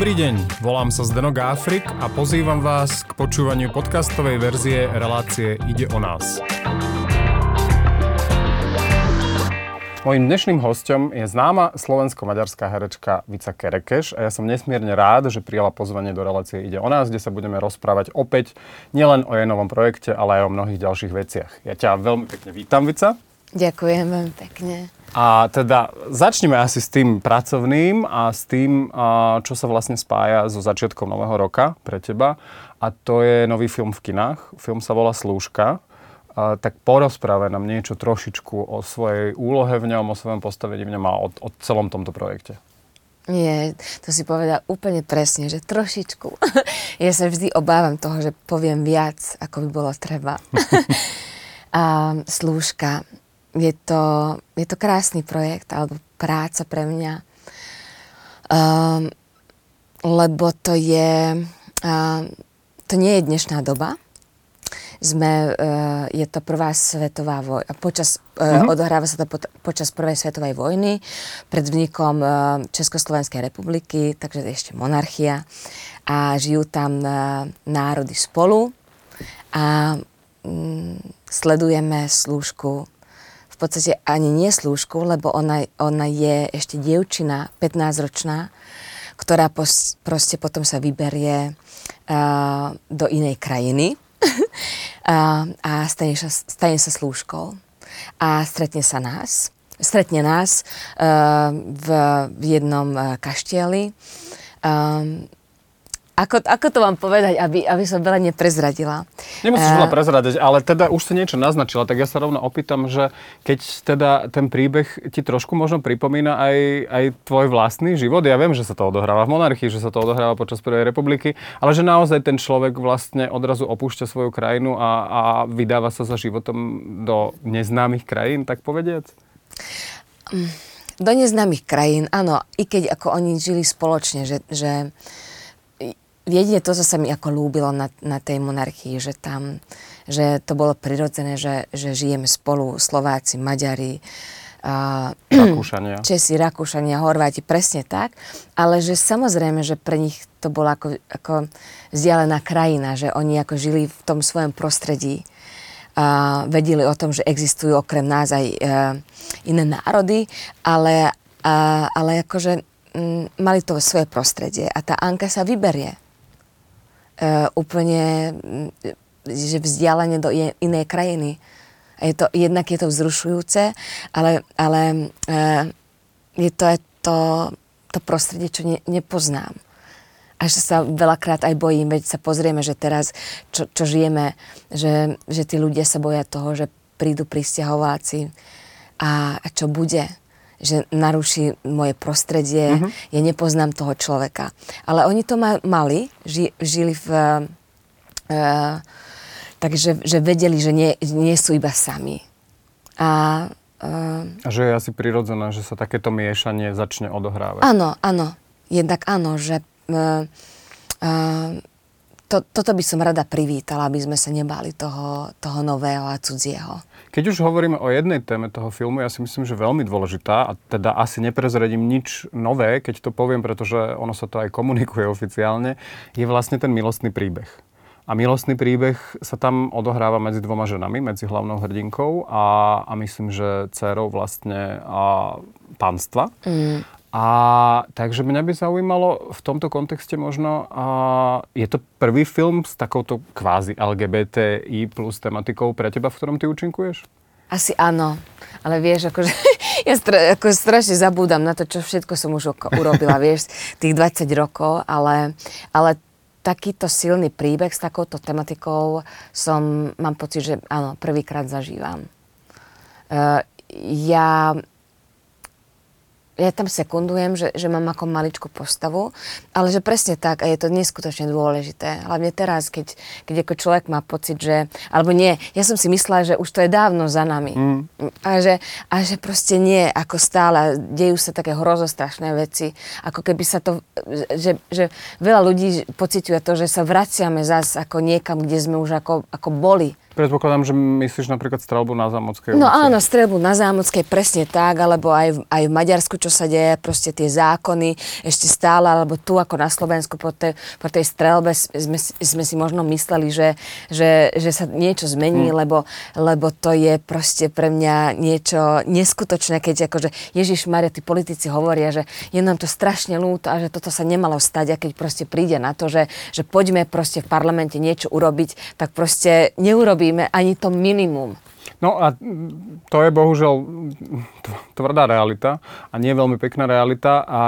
Dobrý deň, volám sa Zdeno Gáfrik a pozývam vás k počúvaniu podcastovej verzie relácie Ide o nás. Mojím dnešným hostom je známa slovensko-maďarská herečka Vica Kerekeš a ja som nesmierne rád, že prijala pozvanie do relácie Ide o nás, kde sa budeme rozprávať opäť nielen o jej novom projekte, ale aj o mnohých ďalších veciach. Ja ťa veľmi pekne vítam, Vica. Ďakujem veľmi pekne. A teda začneme asi s tým pracovným a s tým, čo sa vlastne spája so začiatkom nového roka pre teba. A to je nový film v kinách. Film sa volá Slúžka. A tak porozpráve nám niečo trošičku o svojej úlohe v ňom, o svojom postavení v ňom a o, o celom tomto projekte. Nie, to si povedal úplne presne, že trošičku. ja sa vždy obávam toho, že poviem viac, ako by bolo treba. a slúžka je to, je to krásny projekt alebo práca pre mňa, um, lebo to je, uh, to nie je dnešná doba. Sme, uh, je to prvá svetová vojna, počas, uh, uh-huh. odohráva sa to po, počas prvej svetovej vojny, pred vznikom uh, Československej republiky, takže ešte monarchia a žijú tam uh, národy spolu a um, sledujeme slúžku podstate ani nie slúžku, lebo ona, ona je ešte dievčina, 15-ročná, ktorá pos, proste potom sa vyberie uh, do inej krajiny uh, a stane stane sa slúžkou a stretne sa nás. Stretne nás uh, v jednom uh, kaštieli. Um, ako, ako to vám povedať, aby, aby som veľa neprezradila? Nemusíš veľa uh, prezradiť, ale teda už si niečo naznačila, tak ja sa rovno opýtam, že keď teda ten príbeh ti trošku možno pripomína aj, aj tvoj vlastný život, ja viem, že sa to odohráva v monarchii, že sa to odohráva počas Prvej republiky, ale že naozaj ten človek vlastne odrazu opúšťa svoju krajinu a, a vydáva sa za životom do neznámych krajín, tak povediac? Do neznámych krajín, áno, i keď ako oni žili spoločne, že, že jedine to, čo sa mi ako lúbilo na, na tej monarchii, že tam, že to bolo prirodzené, že, že žijeme spolu Slováci, Maďari, uh, Rakúšania. Česi, Rakúšania, Horváti, presne tak. Ale že samozrejme, že pre nich to bola ako, ako vzdialená krajina, že oni ako žili v tom svojom prostredí. A vedeli o tom, že existujú okrem nás aj uh, iné národy, ale, uh, ale akože um, mali to svoje prostredie a tá Anka sa vyberie úplne že vzdialenie do inej krajiny. Je to, jednak je to vzrušujúce, ale, ale uh, je to aj to, to prostredie, čo ne, nepoznám. A že sa veľakrát aj bojím, veď sa pozrieme, že teraz, čo, čo žijeme, že, že tí ľudia sa boja toho, že prídu pristahováci a, a čo bude že naruší moje prostredie, uh-huh. ja nepoznám toho človeka. Ale oni to ma, mali, ži, žili v... Uh, takže že vedeli, že nie, nie sú iba sami. A, uh, a že je asi prirodzené, že sa takéto miešanie začne odohrávať. Áno, áno. Jednak áno, že uh, uh, to, toto by som rada privítala, aby sme sa nebali toho, toho nového a cudzieho. Keď už hovoríme o jednej téme toho filmu, ja si myslím, že veľmi dôležitá a teda asi neprezradím nič nové, keď to poviem, pretože ono sa to aj komunikuje oficiálne, je vlastne ten milostný príbeh. A milostný príbeh sa tam odohráva medzi dvoma ženami, medzi hlavnou hrdinkou a, a myslím, že dcerou vlastne a, pánstva. Mm. A takže mňa by zaujímalo v tomto kontexte možno, a je to prvý film s takouto kvázi LGBTI plus tematikou pre teba, v ktorom ty účinkuješ? Asi áno, ale vieš, akože ja stra, ako strašne zabúdam na to, čo všetko som už urobila, vieš, tých 20 rokov, ale, ale takýto silný príbeh s takouto tematikou som, mám pocit, že áno, prvýkrát zažívam. Uh, ja ja tam sekundujem, že, že mám ako maličkú postavu, ale že presne tak a je to neskutočne dôležité. Hlavne teraz, keď, keď ako človek má pocit, že, alebo nie, ja som si myslela, že už to je dávno za nami. Mm. A, že, a že proste nie, ako stále, dejú sa také hrozostrašné veci, ako keby sa to, že, že veľa ľudí pociťuje to, že sa vraciame zase ako niekam, kde sme už ako, ako boli Predpokladám, že myslíš napríklad strelbu na Zámodskej No áno, strelbu na Zámodskej, presne tak, alebo aj, v- aj v Maďarsku, čo sa deje, proste tie zákony ešte stále, alebo tu ako na Slovensku po, tej, po tej strelbe sme, sme si možno mysleli, že, že, že sa niečo zmení, lebo, lebo to je proste pre mňa niečo neskutočné, keď akože Ježiš Maria, tí politici hovoria, že je nám to strašne ľúto a že toto sa nemalo stať. A keď proste príde na to, že, že poďme proste v parlamente niečo urobiť, tak proste neurobíme ani to minimum. No a mm, to je bohužiaľ mm, tv- tvrdá realita a nie veľmi pekná realita a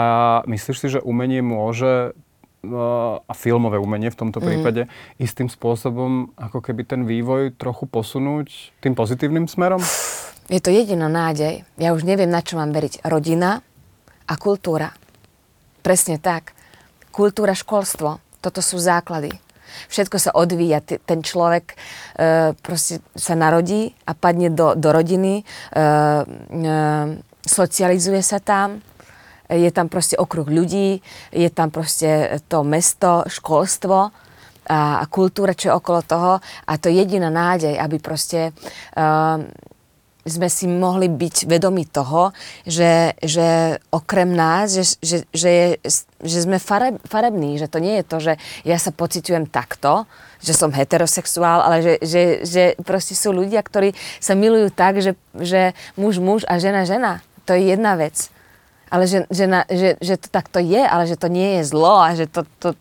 myslíš si, že umenie môže uh, a filmové umenie v tomto prípade istým spôsobom ako keby ten vývoj trochu posunúť tým pozitívnym smerom? Je to jediná nádej. Ja už neviem, na čo mám veriť. Rodina a kultúra. Presne tak. Kultúra, školstvo. Toto sú základy. Všetko sa odvíja. Ten človek e, proste sa narodí a padne do, do rodiny, e, e, socializuje sa tam, je tam proste okruh ľudí, je tam proste to mesto, školstvo a, kultúra, čo je okolo toho. A to je jediná nádej, aby proste uh, sme si mohli byť vedomi toho, že, že okrem nás, že, že, že, je, že sme fareb, farební, že to nie je to, že ja sa pociťujem takto, že som heterosexuál, ale že, že, že proste sú ľudia, ktorí sa milujú tak, že, že muž, muž a žena, žena. To je jedna vec. Ale že, že, na, že, že to takto je, ale že to nie je zlo a že to... to,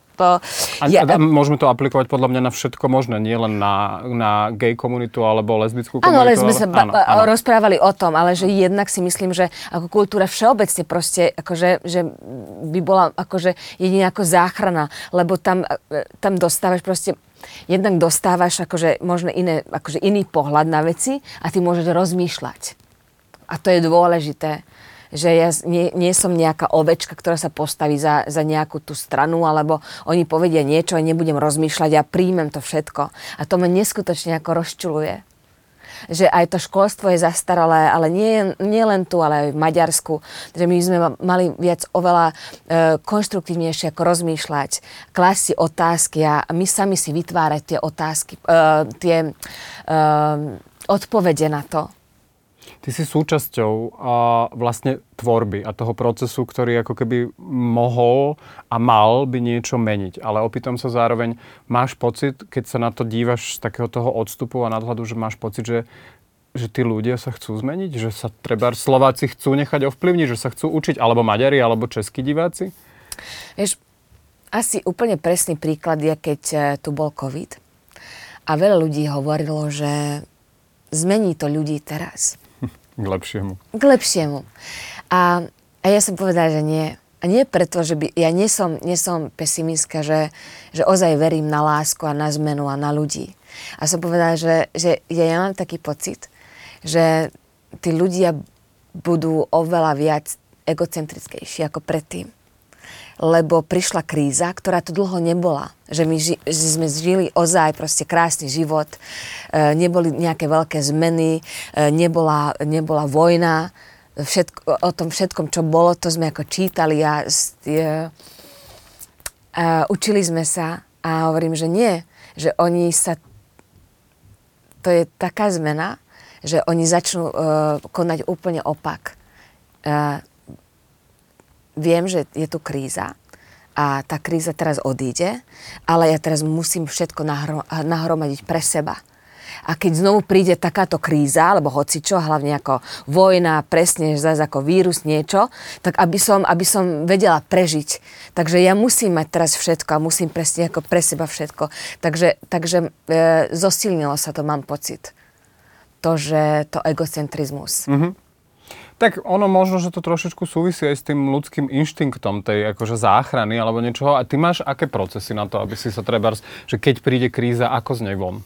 A, je, a môžeme to aplikovať podľa mňa na všetko možné, nie len na, na gay komunitu alebo lesbickú komunitu. Áno, ale sme sa ba- áno, áno. rozprávali o tom, ale že jednak si myslím, že ako kultúra všeobecne proste, akože, že by bola akože jediná ako záchrana, lebo tam, e, tam dostávaš proste jednak dostávaš akože možno iné, akože iný pohľad na veci a ty môžeš rozmýšľať. A to je dôležité že ja nie, nie som nejaká ovečka, ktorá sa postaví za, za nejakú tú stranu, alebo oni povedia niečo a nebudem rozmýšľať a príjmem to všetko. A to ma neskutočne ako rozčuluje. Že aj to školstvo je zastaralé, ale nie, nie len tu, ale aj v Maďarsku. Že my sme ma- mali viac oveľa e, konštruktívnejšie ako rozmýšľať, klásť si otázky a my sami si vytvárať tie otázky, e, tie e, odpovede na to. Ty si súčasťou a, vlastne tvorby a toho procesu, ktorý ako keby mohol a mal by niečo meniť. Ale opýtam sa zároveň, máš pocit, keď sa na to dívaš z takého toho odstupu a nadhľadu, že máš pocit, že, že tí ľudia sa chcú zmeniť? Že sa treba Slováci chcú nechať ovplyvniť? Že sa chcú učiť? Alebo Maďari, alebo českí diváci? Vieš, asi úplne presný príklad je, keď e, tu bol COVID a veľa ľudí hovorilo, že zmení to ľudí teraz. K lepšiemu. K lepšiemu. A, a ja som povedala, že nie. A nie preto, že by, ja nie som, nie som pesimistka, že, že ozaj verím na lásku a na zmenu a na ľudí. A som povedala, že, že ja, ja mám taký pocit, že tí ľudia budú oveľa viac egocentrickejší ako predtým. Lebo prišla kríza, ktorá tu dlho nebola. Že my ži- že sme žili ozaj proste krásny život, e, neboli nejaké veľké zmeny, e, nebola, nebola vojna, všetko, o tom všetkom, čo bolo, to sme ako čítali a, je, a učili sme sa a hovorím, že nie, že oni sa, to je taká zmena, že oni začnú uh, konať úplne opak. Uh, viem, že je tu kríza a tá kríza teraz odíde, ale ja teraz musím všetko nahro- nahromadiť pre seba. A keď znovu príde takáto kríza, alebo hocičo, hlavne ako vojna, presne zase ako vírus, niečo, tak aby som, aby som vedela prežiť. Takže ja musím mať teraz všetko a musím presne ako pre seba všetko. Takže, takže e, zosilnilo sa to, mám pocit. To, že to egocentrizmus. Mhm. Tak ono možno, že to trošičku súvisí aj s tým ľudským inštinktom tej akože záchrany alebo niečoho. A ty máš aké procesy na to, aby si sa treba, že keď príde kríza, ako z nej von?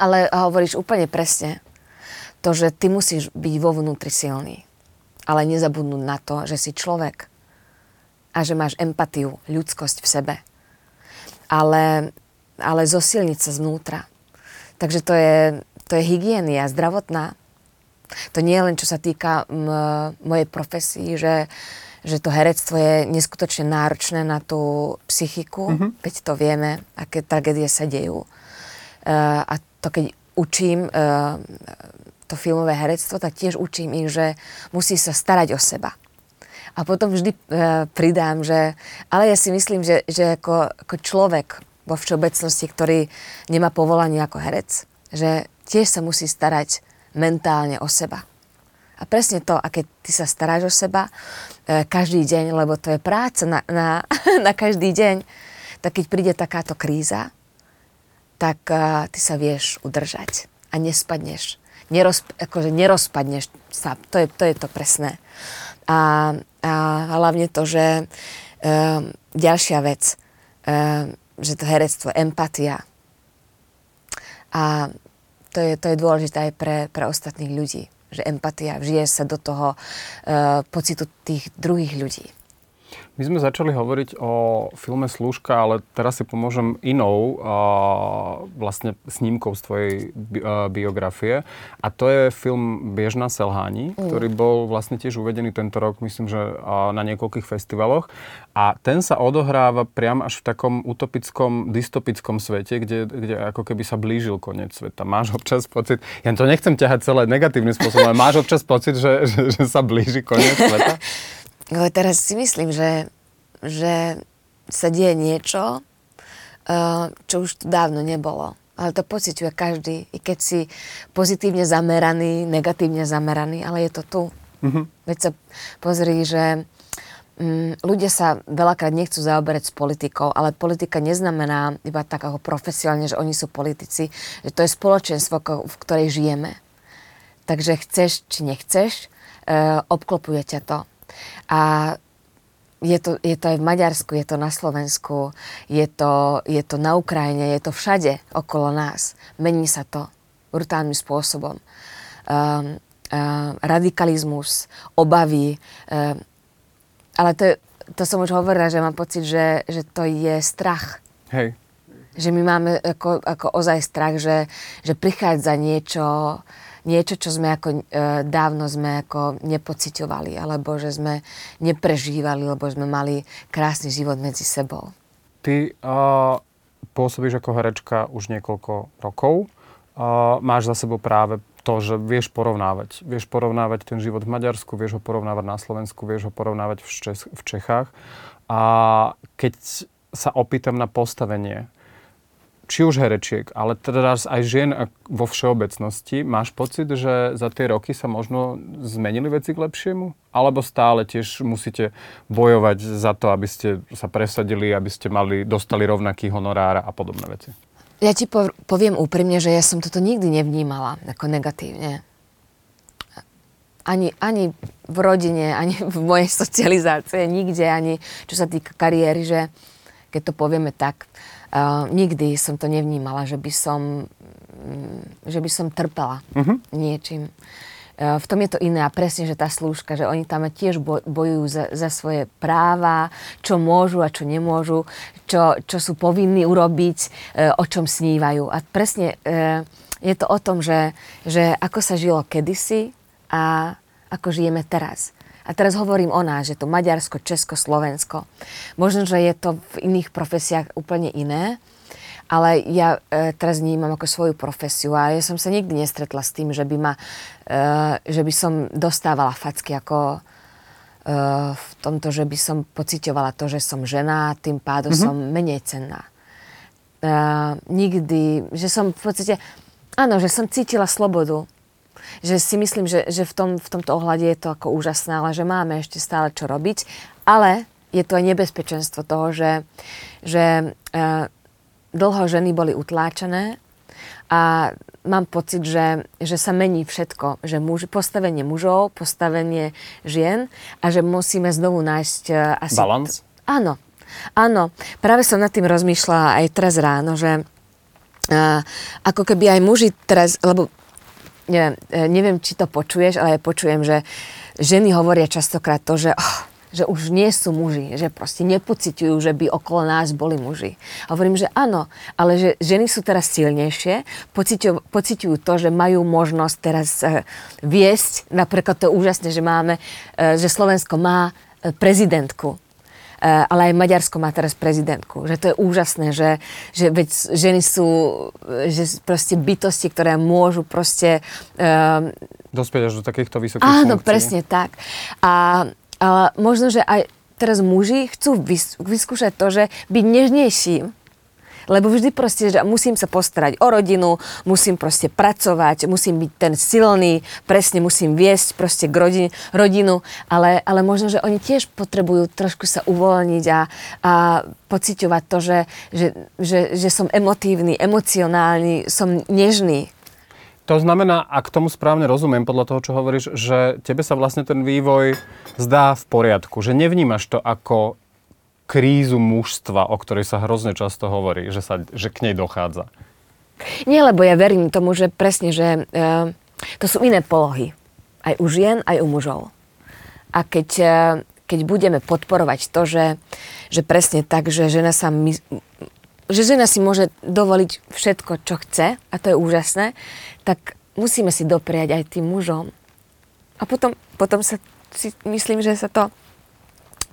Ale hovoríš úplne presne. To, že ty musíš byť vo vnútri silný. Ale nezabudnúť na to, že si človek. A že máš empatiu, ľudskosť v sebe. Ale, ale zosilniť sa znútra. Takže to je, to je hygienia zdravotná. To nie je len, čo sa týka m, mojej profesii, že, že to herectvo je neskutočne náročné na tú psychiku, mm-hmm. veď to vieme, aké tragédie sa dejú. Uh, a to keď učím uh, to filmové herectvo, tak tiež učím ich, že musí sa starať o seba. A potom vždy uh, pridám, že ale ja si myslím, že, že ako, ako človek vo všeobecnosti, ktorý nemá povolanie ako herec, že tiež sa musí starať mentálne o seba. A presne to, a keď ty sa staráš o seba e, každý deň, lebo to je práca na, na, na každý deň, tak keď príde takáto kríza, tak e, ty sa vieš udržať a nespadneš. Neroz, akože nerozpadneš sa. To je to, je to presné. A, a hlavne to, že e, ďalšia vec, e, že to herectvo, empatia. A to je, to je dôležité aj pre, pre ostatných ľudí že empatia, vžije sa do toho uh, pocitu tých druhých ľudí. My sme začali hovoriť o filme Slúžka, ale teraz si pomôžem inou a, vlastne snímkou z tvojej bi, a, biografie. A to je film Biežná selhání, mm. ktorý bol vlastne tiež uvedený tento rok, myslím, že a, na niekoľkých festivaloch. A ten sa odohráva priam až v takom utopickom, dystopickom svete, kde, kde ako keby sa blížil koniec sveta. Máš občas pocit, ja to nechcem ťahať celé negatívnym spôsobom, ale máš občas pocit, že, že, že sa blíži koniec sveta? Ale teraz si myslím, že, že sa deje niečo, eh, čo už tu dávno nebolo. Ale to pociťuje každý, i keď si pozitívne zameraný, negatívne zameraný, ale je to tu. Mm-hmm. Veď sa pozri, že mm, ľudia sa veľakrát nechcú zaoberať s politikou, ale politika neznamená iba tak ako profesionálne, že oni sú politici, že to je spoločenstvo, v ktorej žijeme. Takže chceš či nechceš, e, obklopuje ťa to. A je to, je to aj v Maďarsku, je to na Slovensku, je to, je to na Ukrajine, je to všade okolo nás. Mení sa to brutálnym spôsobom. Um, um, radikalizmus, obavy. Um, ale to, to som už hovorila, že mám pocit, že, že to je strach. Hej. Že my máme ako, ako ozaj strach, že, že prichádza niečo, niečo, čo sme ako, e, dávno sme ako nepociťovali, alebo že sme neprežívali, lebo sme mali krásny život medzi sebou. Ty uh, pôsobíš ako herečka už niekoľko rokov. Uh, máš za sebou práve to, že vieš porovnávať. Vieš porovnávať ten život v Maďarsku, vieš ho porovnávať na Slovensku, vieš ho porovnávať v, Čes- v Čechách. A keď sa opýtam na postavenie či už herečiek, ale teraz aj žien vo všeobecnosti, máš pocit, že za tie roky sa možno zmenili veci k lepšiemu? Alebo stále tiež musíte bojovať za to, aby ste sa presadili, aby ste mali, dostali rovnaký honorár a podobné veci? Ja ti poviem úprimne, že ja som toto nikdy nevnímala ako negatívne. Ani, ani v rodine, ani v mojej socializácii, nikde, ani čo sa týka kariéry, že keď to povieme tak, Uh, nikdy som to nevnímala, že by som, mm, že by som trpela uh-huh. niečím. Uh, v tom je to iné a presne, že tá slúžka, že oni tam tiež bojujú za, za svoje práva, čo môžu a čo nemôžu, čo, čo sú povinní urobiť, uh, o čom snívajú. A presne uh, je to o tom, že, že ako sa žilo kedysi a ako žijeme teraz. A teraz hovorím o nás, že to Maďarsko, Česko, Slovensko. Možno, že je to v iných profesiách úplne iné, ale ja e, teraz vnímam ako svoju profesiu a ja som sa nikdy nestretla s tým, že by, ma, e, že by som dostávala facky ako e, v tomto, že by som pocitovala to, že som žena a tým pádom mm-hmm. som menej cenná. E, nikdy, že som v podstate, áno, že som cítila slobodu že si myslím, že, že v, tom, v tomto ohľade je to ako úžasné, ale že máme ešte stále čo robiť. Ale je to aj nebezpečenstvo toho, že, že e, dlho ženy boli utláčané a mám pocit, že, že sa mení všetko. Že muž, postavenie mužov, postavenie žien a že musíme znovu nájsť e, asi... Balans? Áno, áno. Práve som nad tým rozmýšľala aj teraz ráno, že uh, ako keby aj muži teraz, lebo neviem, e, neviem, či to počuješ, ale ja počujem, že ženy hovoria častokrát to, že oh, že už nie sú muži, že proste nepociťujú, že by okolo nás boli muži. A hovorím, že áno, ale že ženy sú teraz silnejšie, pociťujú to, že majú možnosť teraz uh, viesť, napríklad to je úžasné, že máme, uh, že Slovensko má prezidentku. Ale aj Maďarsko má teraz prezidentku. Že to je úžasné, že, že veď ženy sú že proste bytosti, ktoré môžu proste... Uh, Dospieť až do takýchto vysokých Áno, funkcií. presne tak. A, ale možno, že aj teraz muži chcú vys- vyskúšať to, že byť nežnejším, lebo vždy proste, že musím sa postarať o rodinu, musím proste pracovať, musím byť ten silný, presne musím viesť proste k rodine, rodinu, ale, ale možno, že oni tiež potrebujú trošku sa uvoľniť a, a pociťovať to, že, že, že, že som emotívny, emocionálny, som nežný. To znamená, ak tomu správne rozumiem podľa toho, čo hovoríš, že tebe sa vlastne ten vývoj zdá v poriadku, že nevnímaš to ako krízu mužstva, o ktorej sa hrozne často hovorí, že, sa, že k nej dochádza? Nie, lebo ja verím tomu, že presne, že e, to sú iné polohy. Aj u žien, aj u mužov. A keď, e, keď budeme podporovať to, že, že presne tak, že žena sa my, že žena si môže dovoliť všetko, čo chce, a to je úžasné, tak musíme si dopriať aj tým mužom. A potom, potom sa si myslím, že sa to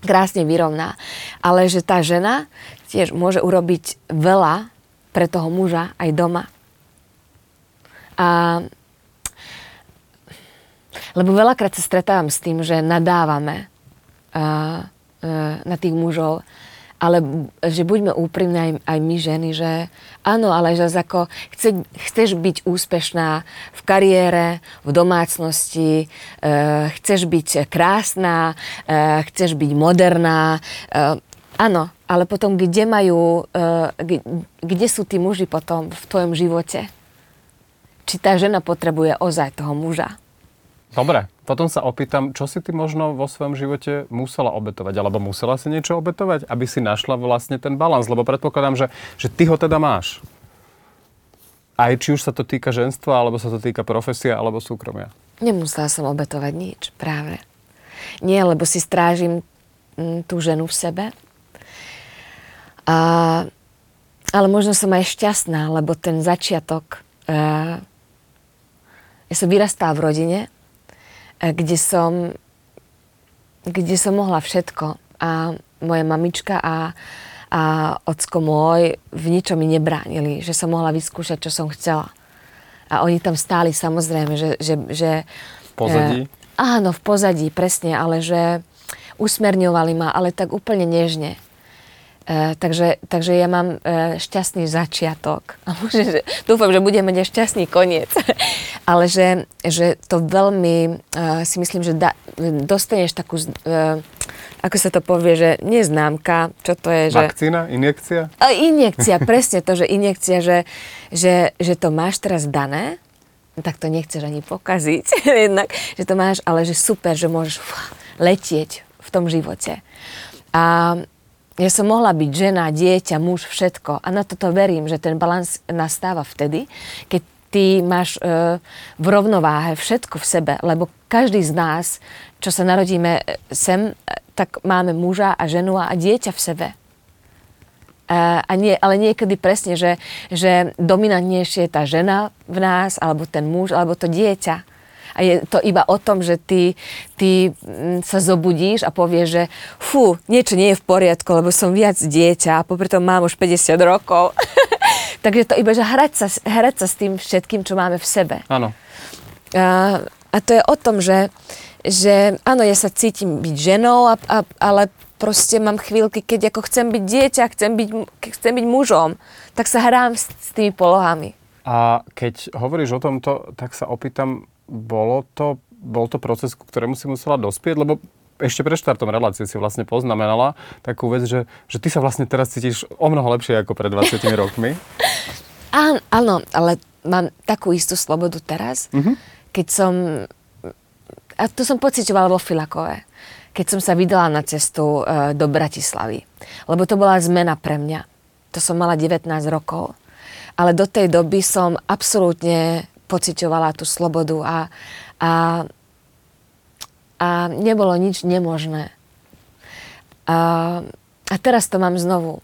krásne vyrovná. Ale že tá žena tiež môže urobiť veľa pre toho muža aj doma. A lebo veľakrát sa stretávam s tým, že nadávame a, a, na tých mužov, ale že buďme úprimní aj, aj my ženy, že áno, ale že ako chce, chceš byť úspešná v kariére, v domácnosti, e, chceš byť krásna, e, chceš byť moderná, e, áno, ale potom kde majú, e, kde, sú tí muži potom v tvojom živote? Či tá žena potrebuje ozaj toho muža? Dobre, potom sa opýtam, čo si ty možno vo svojom živote musela obetovať, alebo musela si niečo obetovať, aby si našla vlastne ten balans, lebo predpokladám, že, že ty ho teda máš. Aj či už sa to týka ženstva, alebo sa to týka profesia, alebo súkromia. Nemusela som obetovať nič, práve. Nie, lebo si strážim mm, tú ženu v sebe. A, ale možno som aj šťastná, lebo ten začiatok... Uh, ja som vyrastala v rodine, kde som, kde som mohla všetko. A moja mamička a, a ocko môj v ničom mi nebránili, že som mohla vyskúšať, čo som chcela. A oni tam stáli samozrejme, že... že, že v pozadí? E, áno, v pozadí, presne, ale že usmerňovali ma, ale tak úplne nežne. E, takže, takže ja mám e, šťastný začiatok. A môže, že, dúfam, že budem mať šťastný koniec. Ale že, že to veľmi, e, si myslím, že da, dostaneš takú, e, ako sa to povie, že neznámka, čo to je. Že, Vakcína? Injekcia? A injekcia, presne to, že injekcia, že, že, že to máš teraz dané, tak to nechceš ani pokaziť, jednak, že to máš, ale že super, že môžeš letieť v tom živote. A ja som mohla byť žena, dieťa, muž, všetko. A na toto verím, že ten balans nastáva vtedy, keď ty máš e, v rovnováhe všetko v sebe, lebo každý z nás, čo sa narodíme e, sem, e, tak máme muža a ženu a dieťa v sebe. E, a nie, ale niekedy presne, že, že dominantnejšie je tá žena v nás, alebo ten muž, alebo to dieťa. A je to iba o tom, že ty, ty mm, sa zobudíš a povieš, že fú, niečo nie je v poriadku, lebo som viac dieťa a popri tom mám už 50 rokov. Takže to iba, že hrať sa, hrať sa s tým všetkým, čo máme v sebe. Áno. A, a to je o tom, že, že áno, ja sa cítim byť ženou, a, a, ale proste mám chvíľky, keď ako chcem byť dieťa, chcem byť, chcem byť mužom, tak sa hrám s, s tými polohami. A keď hovoríš o tomto, tak sa opýtam, bolo to, bol to proces, ku ktorému si musela dospieť, lebo ešte pred štartom relácie si vlastne poznamenala takú vec, že, že ty sa vlastne teraz cítiš o mnoho lepšie ako pred 20 rokmi. Áno, áno, ale mám takú istú slobodu teraz, mm-hmm. keď som, a to som pocitovala vo Filakove, keď som sa vydala na cestu e, do Bratislavy. Lebo to bola zmena pre mňa. To som mala 19 rokov. Ale do tej doby som absolútne pocitovala tú slobodu a, a, a nebolo nič nemožné. A, a teraz to mám znovu.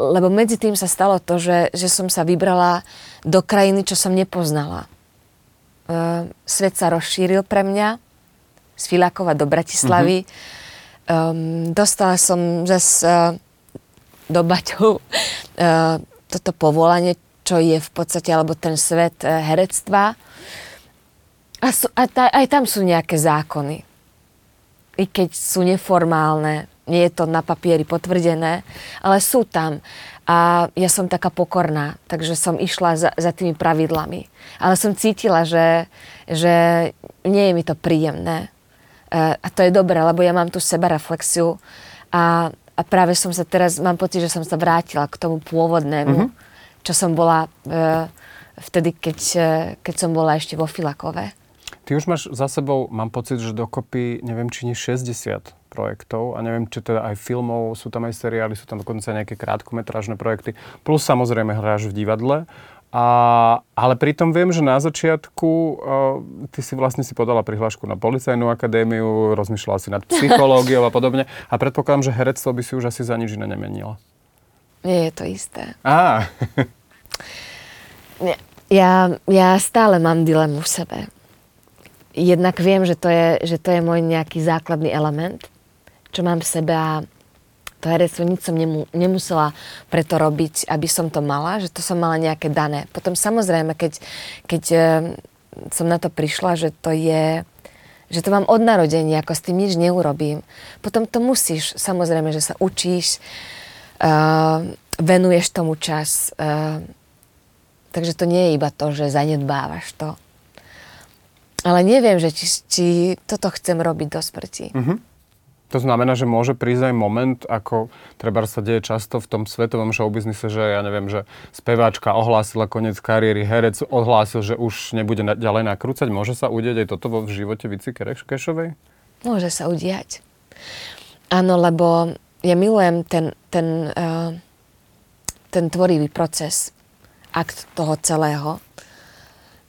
Lebo medzi tým sa stalo to, že, že som sa vybrala do krajiny, čo som nepoznala. Uh, svet sa rozšíril pre mňa z Filakova do Bratislavy. Mm-hmm. um, dostala som zase uh, do baťov uh, toto povolanie, čo je v podstate, alebo ten svet uh, herectva. A, sú, a ta, aj tam sú nejaké zákony. I keď sú neformálne, nie je to na papieri potvrdené, ale sú tam. A ja som taká pokorná, takže som išla za, za tými pravidlami. Ale som cítila, že, že nie je mi to príjemné. E, a to je dobré, lebo ja mám tu seba reflexiu a, a práve som sa teraz, mám pocit, že som sa vrátila k tomu pôvodnému, mm-hmm. Čo som bola e, vtedy, keď, e, keď som bola ešte vo Filakove. Ty už máš za sebou, mám pocit, že dokopy, neviem, či nie 60 projektov a neviem, či teda aj filmov, sú tam aj seriály, sú tam dokonca nejaké krátkometrážne projekty. Plus samozrejme hráš v divadle. A, ale pritom viem, že na začiatku uh, ty si vlastne si podala prihlášku na policajnú akadémiu, rozmýšľala si nad psychológiou a podobne. A predpokladám, že herectvo by si už asi za nič iné nemenila. Nie je to isté. Á. ja, ja stále mám dilemu v sebe jednak viem, že to, je, že to je môj nejaký základný element, čo mám v sebe a to herectvo nič som nemu, nemusela preto robiť, aby som to mala, že to som mala nejaké dané. Potom samozrejme, keď, keď e, som na to prišla, že to je že to mám od narodenia, ako s tým nič neurobím. Potom to musíš, samozrejme, že sa učíš, uh, venuješ tomu čas. Uh, takže to nie je iba to, že zanedbávaš to. Ale neviem, že či, či toto chcem robiť do smrti. Uh-huh. To znamená, že môže prísť aj moment, ako treba sa deje často v tom svetovom showbiznise, že ja neviem, že speváčka ohlásila koniec kariéry, herec ohlásil, že už nebude na, ďalej nakrúcať. Môže sa udieť aj toto vo v živote Vici Kešovej? Môže sa udiať. Áno, lebo ja milujem ten, ten, uh, ten tvorivý proces, akt toho celého.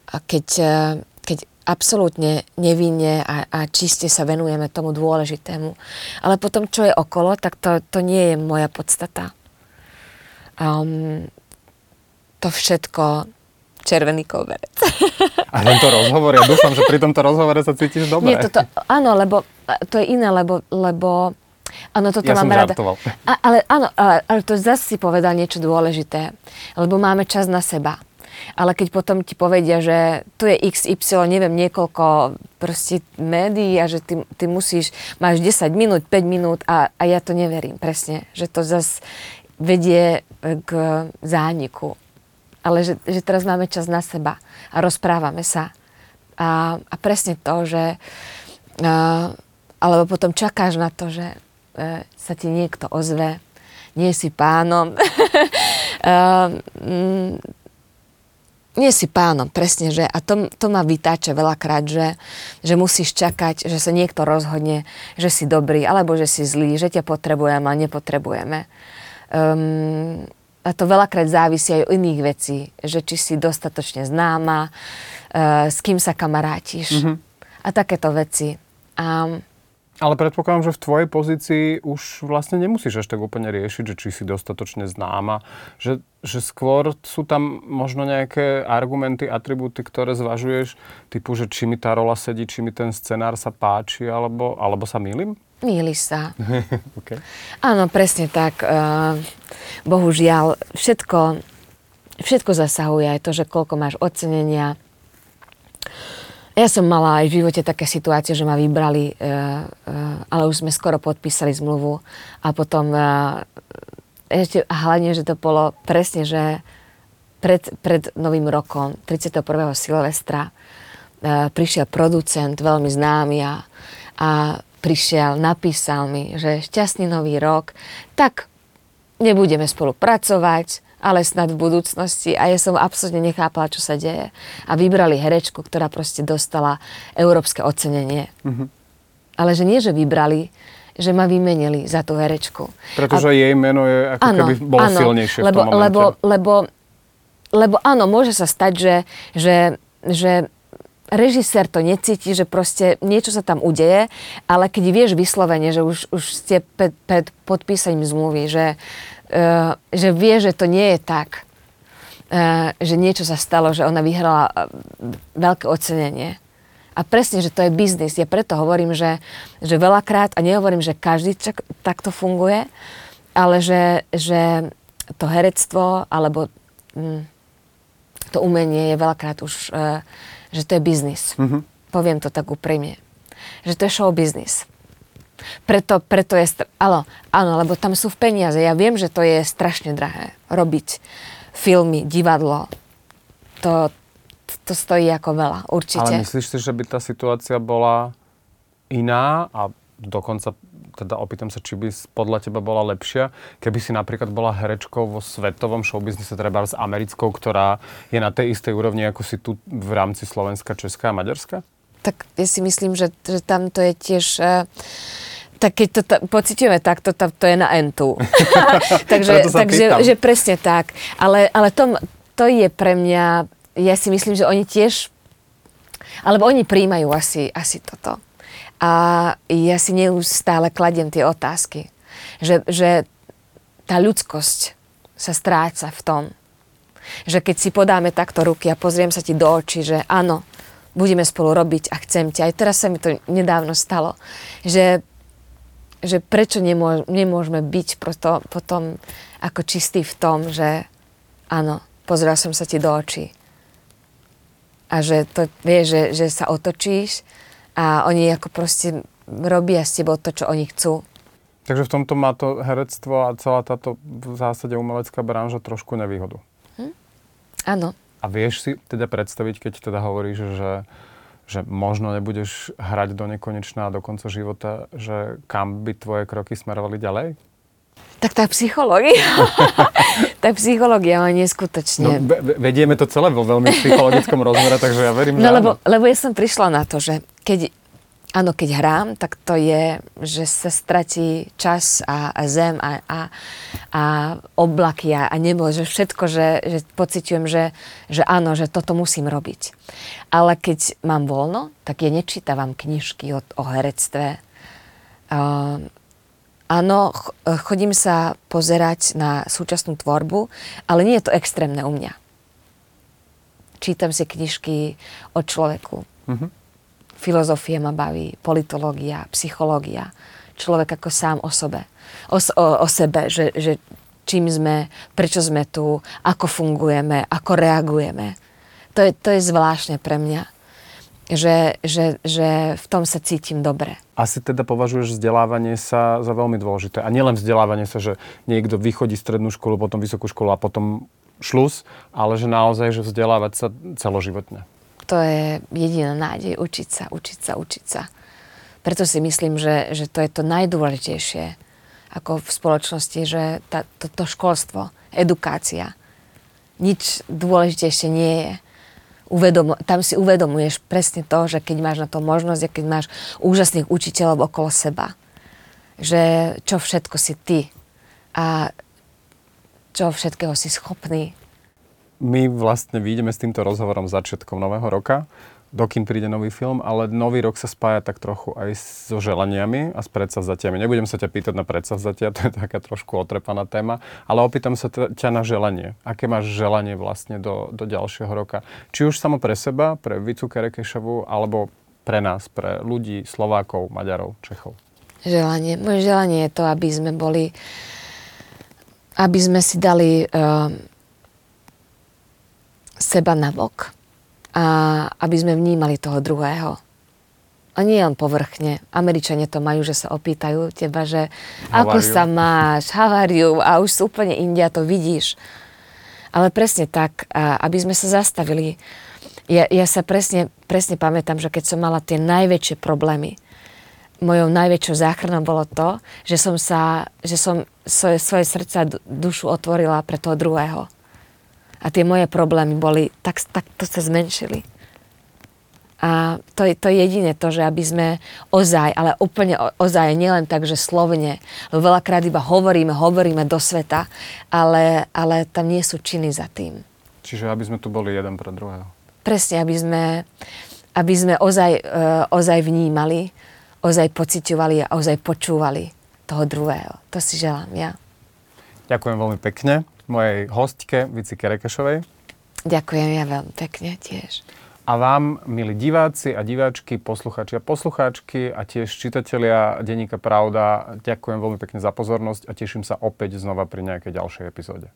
A keď, uh, keď absolútne nevinne a, a čiste sa venujeme tomu dôležitému. Ale potom, čo je okolo, tak to, to nie je moja podstata. Um, to všetko červený koverec. A tento rozhovor, ja dúfam, že pri tomto rozhovore sa cítiš dobre. Nie, toto, áno, lebo to je iné, lebo, lebo Áno, toto ja mám rada. A, ale áno, ale, ale to zase si povedal niečo dôležité, lebo máme čas na seba ale keď potom ti povedia, že tu je XY, neviem, niekoľko proste médií a že ty, ty musíš, máš 10 minút, 5 minút a, a ja to neverím presne, že to zase vedie k zániku. Ale že, že teraz máme čas na seba a rozprávame sa. A, a presne to, že a, alebo potom čakáš na to, že e, sa ti niekto ozve, nie si pánom. Mm, nie si pánom, presne, že a to, to ma vytáča veľakrát, že, že musíš čakať, že sa niekto rozhodne, že si dobrý, alebo že si zlý, že ťa potrebujeme a nepotrebujeme. Um, a to veľakrát závisí aj od iných vecí, že či si dostatočne známa, uh, s kým sa kamarátiš mm-hmm. a takéto veci. A ale predpokladám, že v tvojej pozícii už vlastne nemusíš až tak úplne riešiť, že či si dostatočne známa, že, že skôr sú tam možno nejaké argumenty, atribúty, ktoré zvažuješ, typu, že či mi tá rola sedí, či mi ten scenár sa páči, alebo, alebo sa mýlim? Mýliš sa. okay. Áno, presne tak. Uh, bohužiaľ, všetko, všetko zasahuje aj to, že koľko máš ocenenia, ja som mala aj v živote také situácie, že ma vybrali, e, e, ale už sme skoro podpísali zmluvu a potom e, ešte hlavne, že to bolo presne, že pred, pred novým rokom, 31. Silvestra, prišiel producent, veľmi známy a, a prišiel, napísal mi, že šťastný nový rok, tak nebudeme spolupracovať, ale snad v budúcnosti. A ja som absolútne nechápala, čo sa deje. A vybrali herečku, ktorá proste dostala európske ocenenie. Mm-hmm. Ale že nie, že vybrali, že ma vymenili za tú herečku. Pretože a... jej meno je ako áno, keby bolo áno, silnejšie lebo, v tom lebo, lebo, lebo áno, môže sa stať, že, že, že režisér to necíti, že proste niečo sa tam udeje, ale keď vieš vyslovene, že už, už ste pred, pred podpísaním zmluvy, že že vie, že to nie je tak, eh, že niečo sa stalo, že ona vyhrala eh, veľké ocenenie A presne, že to je biznis. Ja preto hovorím, že, že veľakrát, a nehovorím, že každý čak, takto funguje, ale že, že to herectvo alebo mm, to umenie je veľakrát už, uh, že to je biznis. Mm-hmm. Poviem to tak úprimne. Že to je show business. Preto, preto je... Str- áno, áno, lebo tam sú v peniaze. Ja viem, že to je strašne drahé robiť filmy, divadlo. To, to stojí ako veľa, určite. Ale myslíš si, že by tá situácia bola iná a dokonca teda opýtam sa, či by podľa teba bola lepšia, keby si napríklad bola herečkou vo svetovom showbiznise, treba s americkou, ktorá je na tej istej úrovni, ako si tu v rámci Slovenska, Česká a Maďarska? Tak ja si myslím, že, že tam to je tiež... Uh, tak keď to ta, pocitujeme takto, to, to je na entu. takže takže že presne tak. Ale, ale to, to je pre mňa ja si myslím, že oni tiež, alebo oni príjmajú asi, asi toto. A ja si neustále kladiem tie otázky, že, že tá ľudskosť sa stráca v tom, že keď si podáme takto ruky a pozriem sa ti do očí, že áno, budeme spolu robiť a chcem ťa. Aj teraz sa mi to nedávno stalo, že, že prečo nemô, nemôžeme byť proto, potom ako čistý v tom, že áno, pozrel som sa ti do očí a že to vie, že, že sa otočíš a oni ako proste robia s tebou to, čo oni chcú. Takže v tomto má to herectvo a celá táto v zásade umelecká branža trošku nevýhodu. Hm? Áno. A vieš si teda predstaviť, keď teda hovoríš, že, že možno nebudeš hrať do nekonečná do konca života, že kam by tvoje kroky smerovali ďalej? Tak tá psychológia, tá psychológia má neskutočne. No, vedieme to celé vo veľmi psychologickom rozmere, takže ja verím, no, že lebo, lebo ja som prišla na to, že keď, áno, keď hrám, tak to je, že sa stratí čas a, a zem a, a, a oblaky a, a nebo, že všetko, že, že pociťujem, že, že áno, že toto musím robiť. Ale keď mám voľno, tak ja nečítavam knižky o, o herectve, uh, Áno, chodím sa pozerať na súčasnú tvorbu, ale nie je to extrémne u mňa. Čítam si knižky o človeku. Mm-hmm. Filozofie ma baví, politológia, psychológia. Človek ako sám o sebe. O, o, o sebe, že, že čím sme, prečo sme tu, ako fungujeme, ako reagujeme. To je, to je zvláštne pre mňa že, že, že v tom sa cítim dobre. Asi teda považuješ vzdelávanie sa za veľmi dôležité. A nielen vzdelávanie sa, že niekto vychodí strednú školu, potom vysokú školu a potom šlus, ale že naozaj, že vzdelávať sa celoživotne. To je jediná nádej, učiť sa, učiť sa, učiť sa. Preto si myslím, že, že to je to najdôležitejšie ako v spoločnosti, že tá, to, to školstvo, edukácia, nič dôležitejšie nie je uvedom, tam si uvedomuješ presne to, že keď máš na to možnosť a keď máš úžasných učiteľov okolo seba, že čo všetko si ty a čo všetkého si schopný. My vlastne vyjdeme s týmto rozhovorom začiatkom nového roka dokým príde nový film, ale nový rok sa spája tak trochu aj so želaniami a s predsavzatiami. Nebudem sa ťa pýtať na predsavzatia, to je taká trošku otrepaná téma, ale opýtam sa ťa na želanie. Aké máš želanie vlastne do, do ďalšieho roka? Či už samo pre seba, pre Vicu Kerekešovu, alebo pre nás, pre ľudí, Slovákov, Maďarov, Čechov? Želanie. Moje želanie je to, aby sme boli, aby sme si dali uh, seba na bok a aby sme vnímali toho druhého. A nie len povrchne. Američania to majú, že sa opýtajú teba, že ako sa máš, havariu a už sú úplne India, to vidíš. Ale presne tak, aby sme sa zastavili. Ja, ja sa presne, presne pamätám, že keď som mala tie najväčšie problémy, mojou najväčšou záchranou bolo to, že som, sa, že som svoje, svoje srdce a dušu otvorila pre toho druhého a tie moje problémy boli, tak, tak to sa zmenšili. A to je, to je jediné to, že aby sme ozaj, ale úplne ozaj, nielen tak, že slovne, lebo veľakrát iba hovoríme, hovoríme do sveta, ale, ale tam nie sú činy za tým. Čiže aby sme tu boli jeden pre druhého. Presne, aby sme, aby sme ozaj, uh, ozaj vnímali, ozaj pociťovali a ozaj počúvali toho druhého. To si želám ja. Ďakujem veľmi pekne mojej hostke Vici Kerekešovej. Ďakujem ja veľmi pekne tiež. A vám, milí diváci a diváčky, poslucháči a poslucháčky a tiež čitatelia Denníka Pravda, ďakujem veľmi pekne za pozornosť a teším sa opäť znova pri nejakej ďalšej epizóde.